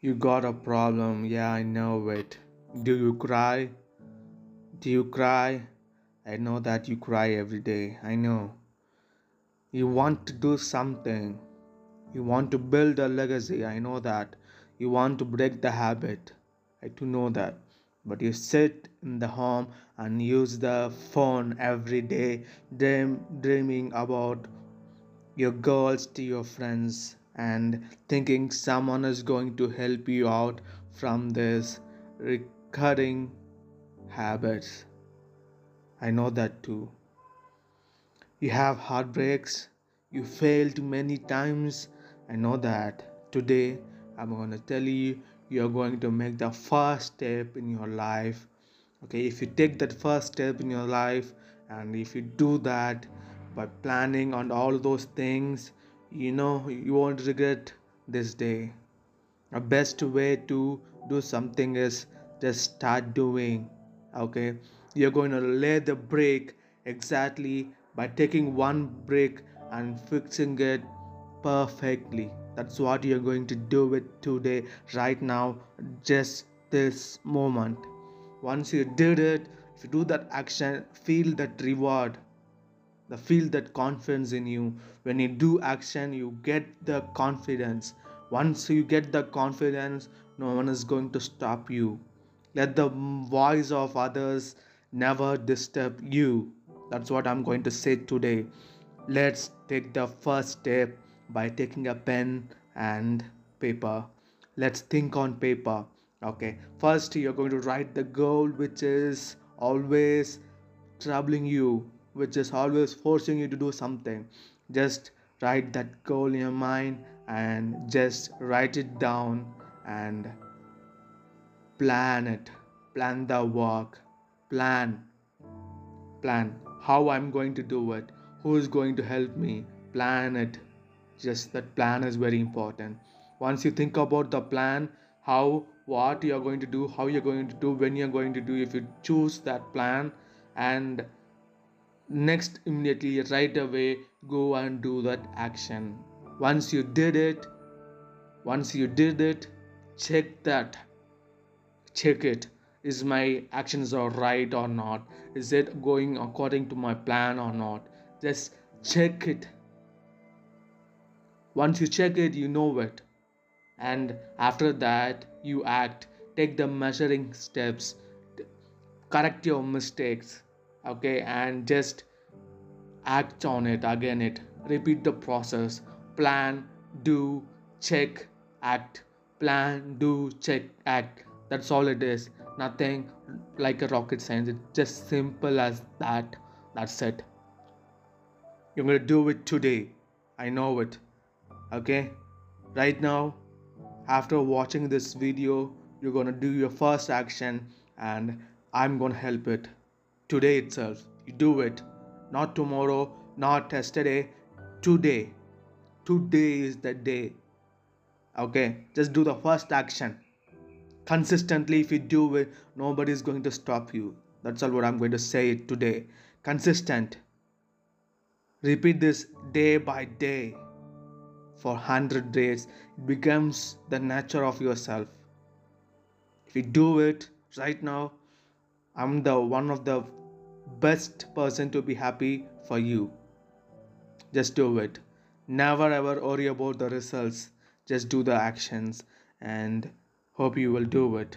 You got a problem, yeah, I know it. Do you cry? Do you cry? I know that you cry every day, I know. You want to do something. You want to build a legacy, I know that. You want to break the habit, I do know that. But you sit in the home and use the phone every day, dream, dreaming about your goals to your friends and thinking someone is going to help you out from this recurring habits. I know that too. You have heartbreaks, you failed many times. I know that. Today, I'm going to tell you you're going to make the first step in your life. Okay, if you take that first step in your life, and if you do that by planning on all those things, you know you won't regret this day. A best way to do something is just start doing. Okay, you're going to lay the brake exactly by taking one brick and fixing it perfectly that's what you're going to do with today right now just this moment once you did it if you do that action feel that reward the feel that confidence in you when you do action you get the confidence once you get the confidence no one is going to stop you let the voice of others never disturb you that's what I'm going to say today. Let's take the first step by taking a pen and paper. Let's think on paper. Okay, first you're going to write the goal which is always troubling you, which is always forcing you to do something. Just write that goal in your mind and just write it down and plan it. Plan the work. Plan. Plan how I'm going to do it, who is going to help me, plan it. Just that plan is very important. Once you think about the plan, how, what you're going to do, how you're going to do, when you're going to do, if you choose that plan and next immediately right away go and do that action. Once you did it, once you did it, check that, check it. Is my actions are right or not? Is it going according to my plan or not? Just check it. Once you check it you know it. And after that you act. Take the measuring steps. Correct your mistakes okay and just act on it again it. Repeat the process. Plan do check act. Plan do check act. That's all it is. Nothing like a rocket science. It's just simple as that. That's it. You're gonna do it today. I know it. Okay? Right now after watching this video you're gonna do your first action and i'm gonna help it today itself. You do it. Not tomorrow not yesterday today. Today is the day. Okay? Just do the first action. Consistently if you do it nobody is going to stop you. That's all what i'm going to say today. Consistent. Repeat this day by day. For 100 days it becomes the nature of yourself. If you do it right now i'm the one of the best person to be happy for you just do it never ever worry about the results just do the actions and Hope you will do it.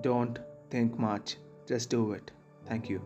Don't think much, just do it. Thank you.